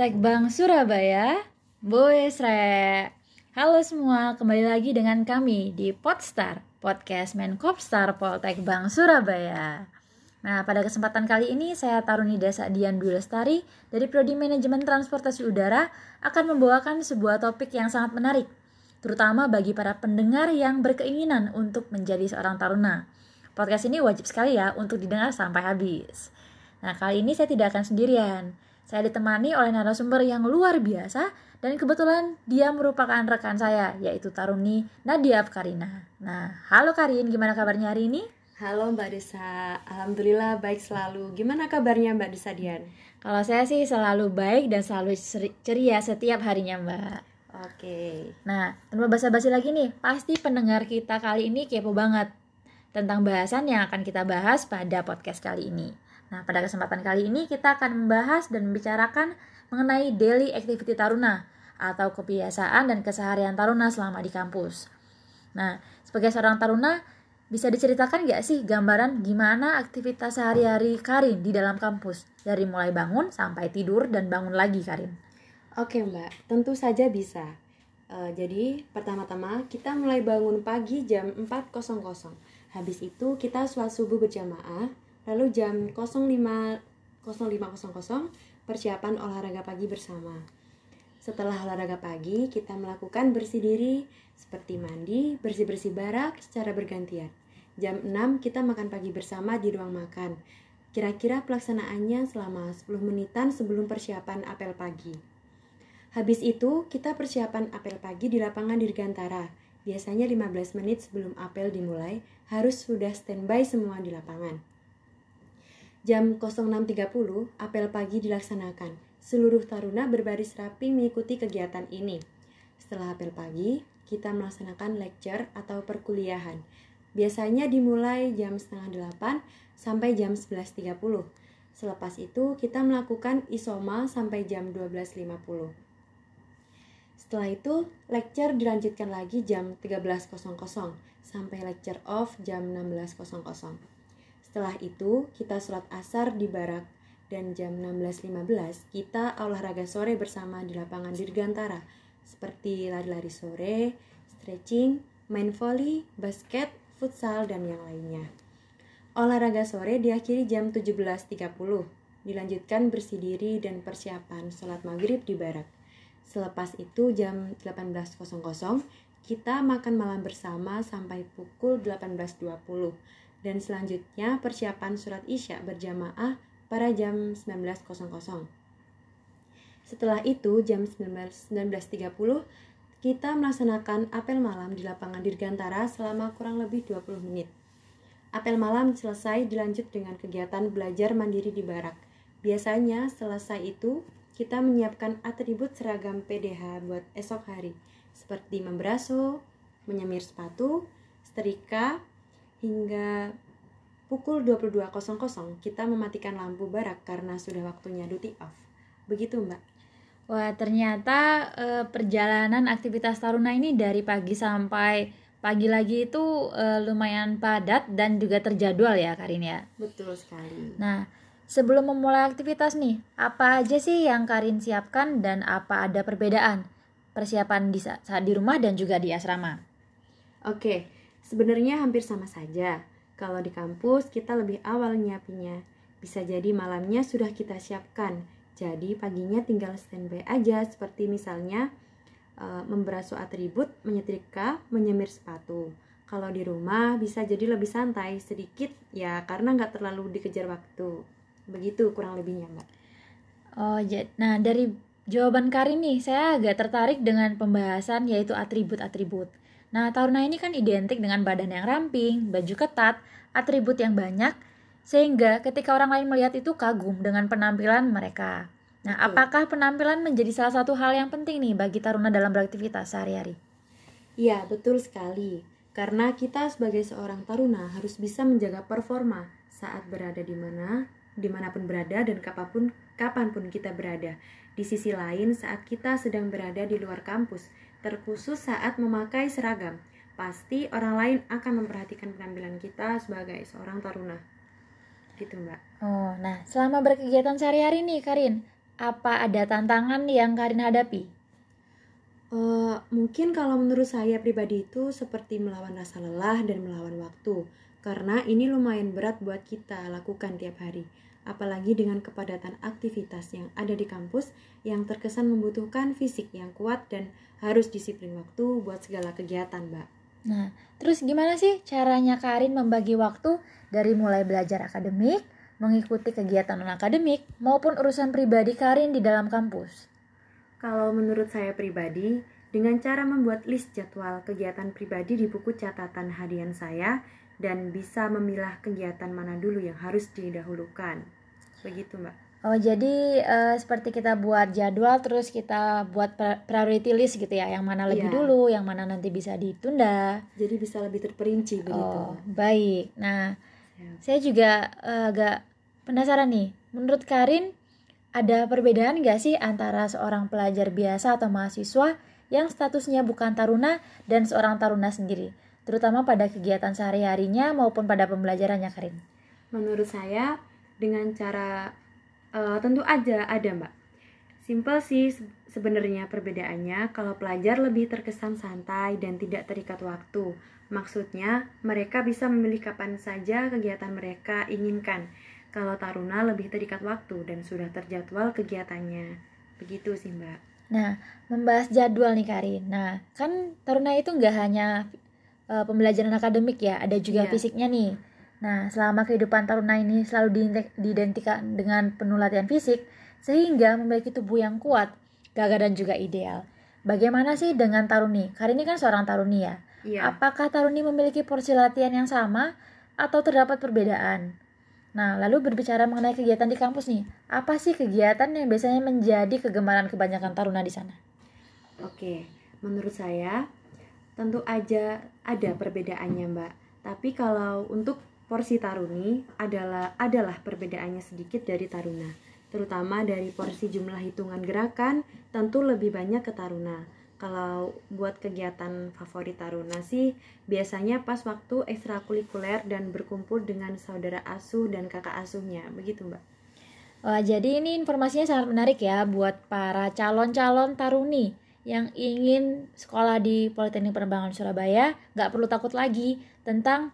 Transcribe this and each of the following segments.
Bank Surabaya, Boys Re. Halo semua, kembali lagi dengan kami di Podstar, podcast Menkopstar Poltek Bank Surabaya. Nah, pada kesempatan kali ini saya Taruni Desa Dian Dwi Lestari dari Prodi Manajemen Transportasi Udara akan membawakan sebuah topik yang sangat menarik, terutama bagi para pendengar yang berkeinginan untuk menjadi seorang taruna. Podcast ini wajib sekali ya untuk didengar sampai habis. Nah, kali ini saya tidak akan sendirian. Saya ditemani oleh narasumber yang luar biasa dan kebetulan dia merupakan rekan saya, yaitu Taruni Nadia Afkarina. Nah, halo Karin, gimana kabarnya hari ini? Halo Mbak Desa, Alhamdulillah baik selalu. Gimana kabarnya Mbak Desa Dian? Kalau saya sih selalu baik dan selalu ceria setiap harinya Mbak. Oke. Nah, tanpa basa-basi lagi nih, pasti pendengar kita kali ini kepo banget tentang bahasan yang akan kita bahas pada podcast kali ini. Nah, pada kesempatan kali ini kita akan membahas dan membicarakan mengenai daily activity taruna atau kebiasaan dan keseharian taruna selama di kampus. Nah, sebagai seorang taruna, bisa diceritakan gak sih gambaran gimana aktivitas sehari-hari Karin di dalam kampus? Dari mulai bangun sampai tidur dan bangun lagi Karin. Oke mbak, tentu saja bisa. Uh, jadi pertama-tama kita mulai bangun pagi jam 4.00. Habis itu kita sholat subuh berjamaah, Lalu jam 05.00 persiapan olahraga pagi bersama. Setelah olahraga pagi, kita melakukan bersih diri seperti mandi, bersih-bersih barak secara bergantian. Jam 6 kita makan pagi bersama di ruang makan. Kira-kira pelaksanaannya selama 10 menitan sebelum persiapan apel pagi. Habis itu, kita persiapan apel pagi di lapangan Dirgantara. Biasanya 15 menit sebelum apel dimulai, harus sudah standby semua di lapangan. Jam 06.30, apel pagi dilaksanakan. Seluruh taruna berbaris rapi mengikuti kegiatan ini. Setelah apel pagi, kita melaksanakan lecture atau perkuliahan. Biasanya dimulai jam setengah 8 sampai jam 11.30. Selepas itu, kita melakukan isoma sampai jam 12.50. Setelah itu, lecture dilanjutkan lagi jam 13.00 sampai lecture off jam 16.00. Setelah itu, kita sholat asar di barak dan jam 16.15 kita olahraga sore bersama di lapangan Dirgantara seperti lari-lari sore, stretching, main volley, basket, futsal, dan yang lainnya. Olahraga sore diakhiri jam 17.30, dilanjutkan bersih diri dan persiapan sholat maghrib di barak. Selepas itu jam 18.00 kita makan malam bersama sampai pukul 18.20 dan selanjutnya persiapan surat Isya berjamaah pada jam 19.00. Setelah itu jam 19.30 kita melaksanakan apel malam di lapangan Dirgantara selama kurang lebih 20 menit. Apel malam selesai dilanjut dengan kegiatan belajar mandiri di barak. Biasanya selesai itu kita menyiapkan atribut seragam PDH buat esok hari seperti memberaso, menyemir sepatu, setrika, hingga pukul 22.00 kita mematikan lampu barak karena sudah waktunya duty off. Begitu, Mbak. Wah, ternyata e, perjalanan aktivitas Taruna ini dari pagi sampai pagi lagi itu e, lumayan padat dan juga terjadwal ya, Karin ya. Betul sekali. Nah, sebelum memulai aktivitas nih, apa aja sih yang Karin siapkan dan apa ada perbedaan persiapan di saat di rumah dan juga di asrama? Oke, Sebenarnya hampir sama saja. Kalau di kampus kita lebih awal nyiapinnya. Bisa jadi malamnya sudah kita siapkan. Jadi paginya tinggal standby aja seperti misalnya e, memberasu atribut, menyetrika, menyemir sepatu. Kalau di rumah bisa jadi lebih santai sedikit ya karena nggak terlalu dikejar waktu. Begitu kurang lebihnya mbak. Oh, nah dari jawaban Karin nih saya agak tertarik dengan pembahasan yaitu atribut-atribut. Nah, taruna ini kan identik dengan badan yang ramping, baju ketat, atribut yang banyak, sehingga ketika orang lain melihat itu kagum dengan penampilan mereka. Nah, Betul. apakah penampilan menjadi salah satu hal yang penting nih bagi taruna dalam beraktivitas sehari-hari? Iya, betul sekali. Karena kita sebagai seorang taruna harus bisa menjaga performa saat berada di mana, di mana pun berada dan kapan pun, kapan pun kita berada. Di sisi lain, saat kita sedang berada di luar kampus, terkhusus saat memakai seragam. Pasti orang lain akan memperhatikan penampilan kita sebagai seorang taruna. Gitu, Mbak. Oh, nah, selama berkegiatan sehari-hari nih, Karin, apa ada tantangan yang Karin hadapi? Uh, mungkin kalau menurut saya pribadi itu seperti melawan rasa lelah dan melawan waktu. Karena ini lumayan berat buat kita lakukan tiap hari. Apalagi dengan kepadatan aktivitas yang ada di kampus yang terkesan membutuhkan fisik yang kuat dan harus disiplin waktu buat segala kegiatan, Mbak. Nah, terus gimana sih caranya Karin membagi waktu dari mulai belajar akademik, mengikuti kegiatan non-akademik, maupun urusan pribadi Karin di dalam kampus? Kalau menurut saya pribadi, dengan cara membuat list jadwal kegiatan pribadi di buku catatan harian saya dan bisa memilah kegiatan mana dulu yang harus didahulukan. Begitu, Mbak. Oh, jadi uh, seperti kita buat jadwal terus kita buat priority list gitu ya, yang mana lebih yeah. dulu, yang mana nanti bisa ditunda. Jadi bisa lebih terperinci begitu. Oh, baik. Nah, yeah. saya juga uh, agak penasaran nih. Menurut Karin, ada perbedaan nggak sih antara seorang pelajar biasa atau mahasiswa yang statusnya bukan taruna dan seorang taruna sendiri, terutama pada kegiatan sehari-harinya maupun pada pembelajarannya, Karin? Menurut saya, dengan cara uh, tentu aja ada, Mbak. Simpel sih sebenarnya perbedaannya kalau pelajar lebih terkesan santai dan tidak terikat waktu. Maksudnya, mereka bisa memilih kapan saja kegiatan mereka inginkan kalau Taruna lebih terikat waktu dan sudah terjadwal kegiatannya. Begitu sih Mbak. Nah, membahas jadwal nih Karin. Nah, kan Taruna itu nggak hanya uh, pembelajaran akademik ya, ada juga yeah. fisiknya nih. Nah, selama kehidupan Taruna ini selalu diidentikan dengan penuh latihan fisik, sehingga memiliki tubuh yang kuat, gagah dan juga ideal. Bagaimana sih dengan Taruni? Karin ini kan seorang Taruni ya. Yeah. Apakah Taruni memiliki porsi latihan yang sama atau terdapat perbedaan? Nah, lalu berbicara mengenai kegiatan di kampus nih, apa sih kegiatan yang biasanya menjadi kegemaran kebanyakan taruna di sana? Oke, menurut saya tentu aja ada perbedaannya, Mbak. Tapi kalau untuk porsi taruni adalah adalah perbedaannya sedikit dari taruna, terutama dari porsi jumlah hitungan gerakan tentu lebih banyak ke taruna. Kalau buat kegiatan favorit Taruna sih biasanya pas waktu ekstrakurikuler dan berkumpul dengan saudara asuh dan kakak asuhnya. Begitu mbak. Wah, jadi ini informasinya sangat menarik ya buat para calon-calon taruni yang ingin sekolah di Politeknik Penerbangan Surabaya. Nggak perlu takut lagi tentang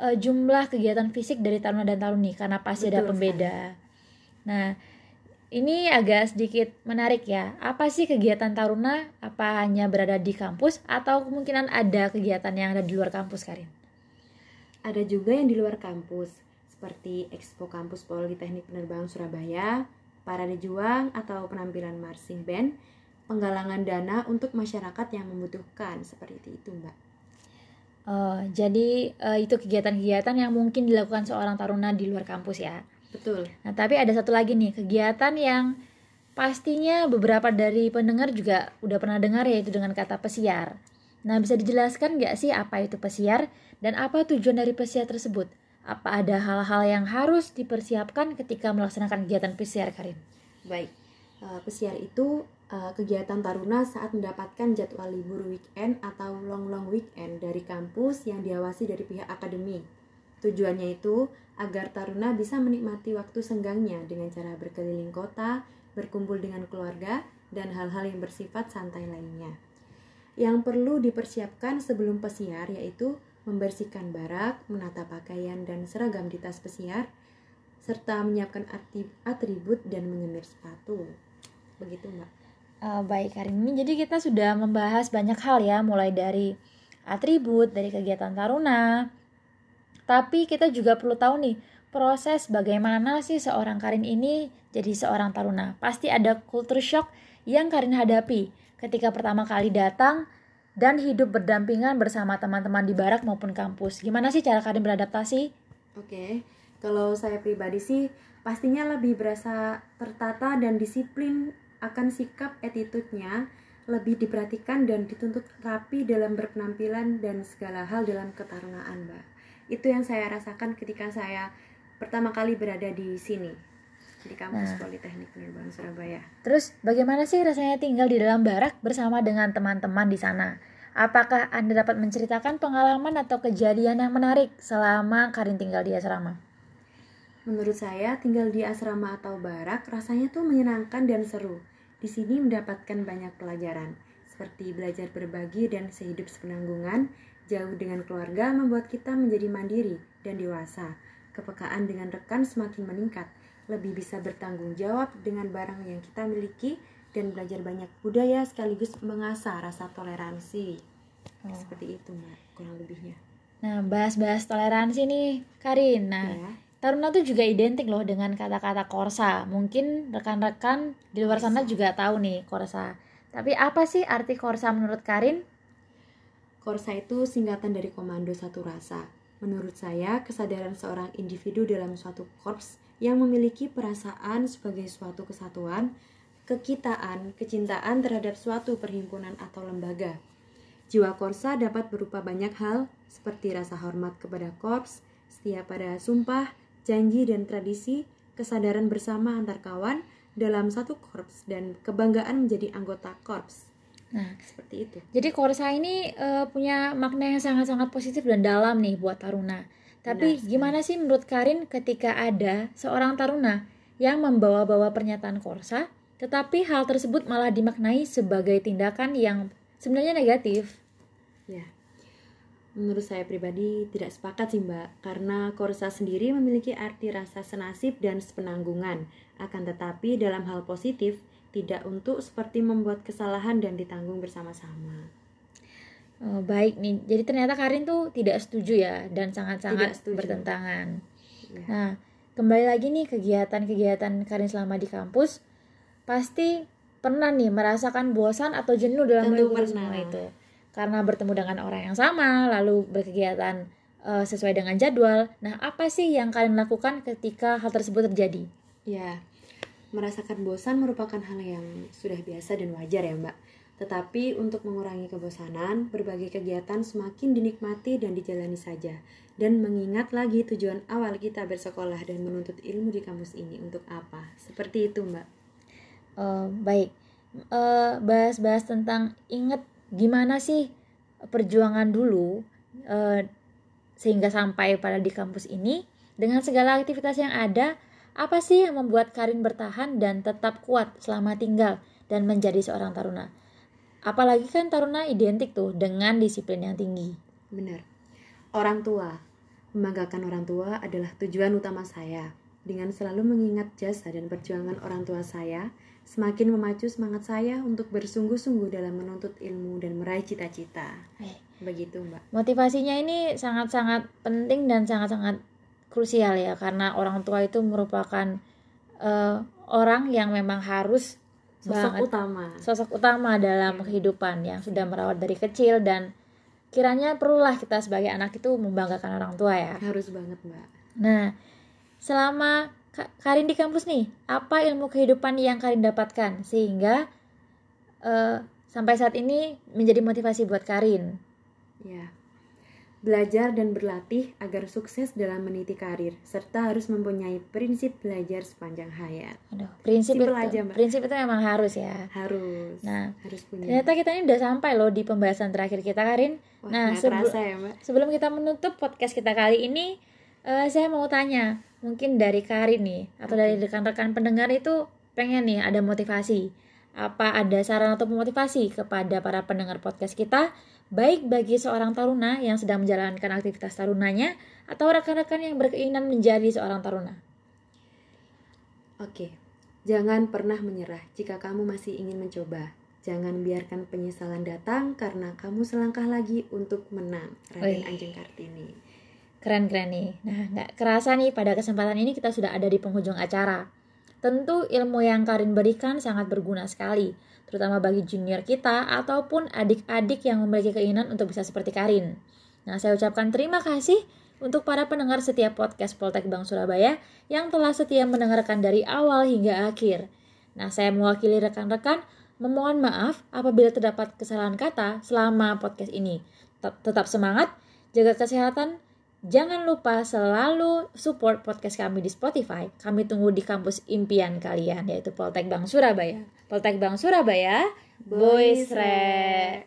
uh, jumlah kegiatan fisik dari taruna dan taruni karena pasti Betul ada pembeda. Sekali. Nah, ini agak sedikit menarik ya. Apa sih kegiatan Taruna? Apa hanya berada di kampus atau kemungkinan ada kegiatan yang ada di luar kampus, Karin? Ada juga yang di luar kampus, seperti Expo Kampus Politeknik Penerbangan Surabaya, Parade Juang atau penampilan marching band, penggalangan dana untuk masyarakat yang membutuhkan, seperti itu, Mbak. Oh, jadi uh, itu kegiatan-kegiatan yang mungkin dilakukan seorang taruna di luar kampus ya. Betul. Nah, tapi ada satu lagi nih, kegiatan yang pastinya beberapa dari pendengar juga udah pernah dengar yaitu dengan kata pesiar. Nah, bisa dijelaskan nggak sih apa itu pesiar dan apa tujuan dari pesiar tersebut? Apa ada hal-hal yang harus dipersiapkan ketika melaksanakan kegiatan pesiar, Karin? Baik, uh, pesiar itu uh, kegiatan taruna saat mendapatkan jadwal libur weekend atau long-long weekend dari kampus yang diawasi dari pihak akademik. Tujuannya itu agar Taruna bisa menikmati waktu senggangnya dengan cara berkeliling kota, berkumpul dengan keluarga, dan hal-hal yang bersifat santai lainnya. Yang perlu dipersiapkan sebelum pesiar yaitu membersihkan barak, menata pakaian dan seragam di tas pesiar, serta menyiapkan atribut dan mengemir sepatu. Begitu, Mbak. Uh, baik, hari ini jadi kita sudah membahas banyak hal ya, mulai dari atribut, dari kegiatan taruna, tapi kita juga perlu tahu nih, proses bagaimana sih seorang Karin ini jadi seorang taruna. Pasti ada culture shock yang Karin hadapi ketika pertama kali datang dan hidup berdampingan bersama teman-teman di barak maupun kampus. Gimana sih cara Karin beradaptasi? Oke, kalau saya pribadi sih pastinya lebih berasa tertata dan disiplin akan sikap attitude-nya lebih diperhatikan dan dituntut rapi dalam berpenampilan dan segala hal dalam ketarunaan, Mbak itu yang saya rasakan ketika saya pertama kali berada di sini di kampus nah. Politeknik Penerbangan Surabaya. Terus bagaimana sih rasanya tinggal di dalam barak bersama dengan teman-teman di sana? Apakah Anda dapat menceritakan pengalaman atau kejadian yang menarik selama Karin tinggal di asrama? Menurut saya, tinggal di asrama atau barak rasanya tuh menyenangkan dan seru. Di sini mendapatkan banyak pelajaran, seperti belajar berbagi dan sehidup sepenanggungan, jauh dengan keluarga membuat kita menjadi mandiri dan dewasa. Kepekaan dengan rekan semakin meningkat, lebih bisa bertanggung jawab dengan barang yang kita miliki, dan belajar banyak budaya sekaligus mengasah rasa toleransi. Oh. Seperti itu, Mbak, kurang lebihnya. Nah, bahas-bahas toleransi nih, Karin. Nah, Ya. Taruna tuh juga identik loh dengan kata-kata korsa. Mungkin rekan-rekan di luar sana juga tahu nih korsa. Tapi apa sih arti korsa menurut Karin? Korsa itu singkatan dari Komando Satu Rasa. Menurut saya, kesadaran seorang individu dalam suatu korps yang memiliki perasaan sebagai suatu kesatuan, kekitaan, kecintaan terhadap suatu perhimpunan atau lembaga. Jiwa korsa dapat berupa banyak hal, seperti rasa hormat kepada korps, setia pada sumpah, janji dan tradisi, kesadaran bersama antar kawan dalam satu korps, dan kebanggaan menjadi anggota korps. Nah, Seperti itu. jadi korsa ini eh, punya makna yang sangat-sangat positif dan dalam nih buat Taruna. Tapi Benar sekali. gimana sih menurut Karin ketika ada seorang Taruna yang membawa-bawa pernyataan korsa, tetapi hal tersebut malah dimaknai sebagai tindakan yang sebenarnya negatif? Ya, menurut saya pribadi tidak sepakat sih mbak, karena korsa sendiri memiliki arti rasa senasib dan sepenanggungan. Akan tetapi dalam hal positif, tidak untuk seperti membuat kesalahan dan ditanggung bersama-sama. Oh, baik nih, jadi ternyata Karin tuh tidak setuju ya dan sangat-sangat bertentangan. Ya. Nah, kembali lagi nih kegiatan-kegiatan Karin selama di kampus, pasti pernah nih merasakan bosan atau jenuh dalam Tentu mengikuti pernah. semua itu. Karena bertemu dengan orang yang sama, lalu berkegiatan eh, sesuai dengan jadwal. Nah, apa sih yang kalian lakukan ketika hal tersebut terjadi? Ya, merasakan bosan merupakan hal yang sudah biasa dan wajar ya mbak. Tetapi untuk mengurangi kebosanan, berbagai kegiatan semakin dinikmati dan dijalani saja. Dan mengingat lagi tujuan awal kita bersekolah dan menuntut ilmu di kampus ini untuk apa. Seperti itu mbak. Eh, baik, Eh, bahas-bahas tentang inget gimana sih perjuangan dulu eh, sehingga sampai pada di kampus ini dengan segala aktivitas yang ada apa sih yang membuat Karin bertahan dan tetap kuat selama tinggal dan menjadi seorang taruna apalagi kan taruna identik tuh dengan disiplin yang tinggi Benar. Orang tua. Membanggakan orang tua adalah tujuan utama saya. Dengan selalu mengingat jasa dan perjuangan orang tua saya, semakin memacu semangat saya untuk bersungguh-sungguh dalam menuntut ilmu dan meraih cita-cita. Eh. Begitu, Mbak. motivasinya ini sangat-sangat penting dan sangat-sangat krusial ya karena orang tua itu merupakan eh, orang yang memang harus Sosok banget utama. sosok utama dalam kehidupan yang sudah merawat dari kecil dan kiranya perlulah kita sebagai anak itu membanggakan orang tua ya. Harus banget, Mbak. Nah, selama Karin di kampus nih, apa ilmu kehidupan yang Karin dapatkan sehingga eh, sampai saat ini menjadi motivasi buat Karin? Ya. Belajar dan berlatih agar sukses dalam meniti karir, serta harus mempunyai prinsip belajar sepanjang hayat. Aduh, prinsip Simpel itu, aja, Mbak. prinsip itu memang harus ya. Harus. Nah, harus punya. Ternyata kita ini udah sampai loh di pembahasan terakhir kita, Karin. Wah, nah, sebelum ya, Mbak. sebelum kita menutup podcast kita kali ini, eh, saya mau tanya, mungkin dari Karin nih, atau dari rekan-rekan pendengar itu pengen nih ada motivasi. Apa ada saran atau motivasi kepada para pendengar podcast kita, baik bagi seorang taruna yang sedang menjalankan aktivitas tarunanya, atau rekan-rekan yang berkeinginan menjadi seorang taruna? Oke, jangan pernah menyerah jika kamu masih ingin mencoba. Jangan biarkan penyesalan datang karena kamu selangkah lagi untuk menang. Raden. Anjing Kartini. Keren-keren nih. Nah, nggak kerasa nih pada kesempatan ini kita sudah ada di penghujung acara. Tentu ilmu yang Karin berikan sangat berguna sekali, terutama bagi junior kita ataupun adik-adik yang memiliki keinginan untuk bisa seperti Karin. Nah, saya ucapkan terima kasih untuk para pendengar setiap podcast Poltek Bank Surabaya yang telah setia mendengarkan dari awal hingga akhir. Nah, saya mewakili rekan-rekan memohon maaf apabila terdapat kesalahan kata selama podcast ini. Tet- Tetap semangat, jaga kesehatan, Jangan lupa selalu support podcast kami di Spotify. Kami tunggu di kampus impian kalian yaitu Poltek Bank Surabaya. Poltek Bank Surabaya, Boys Re.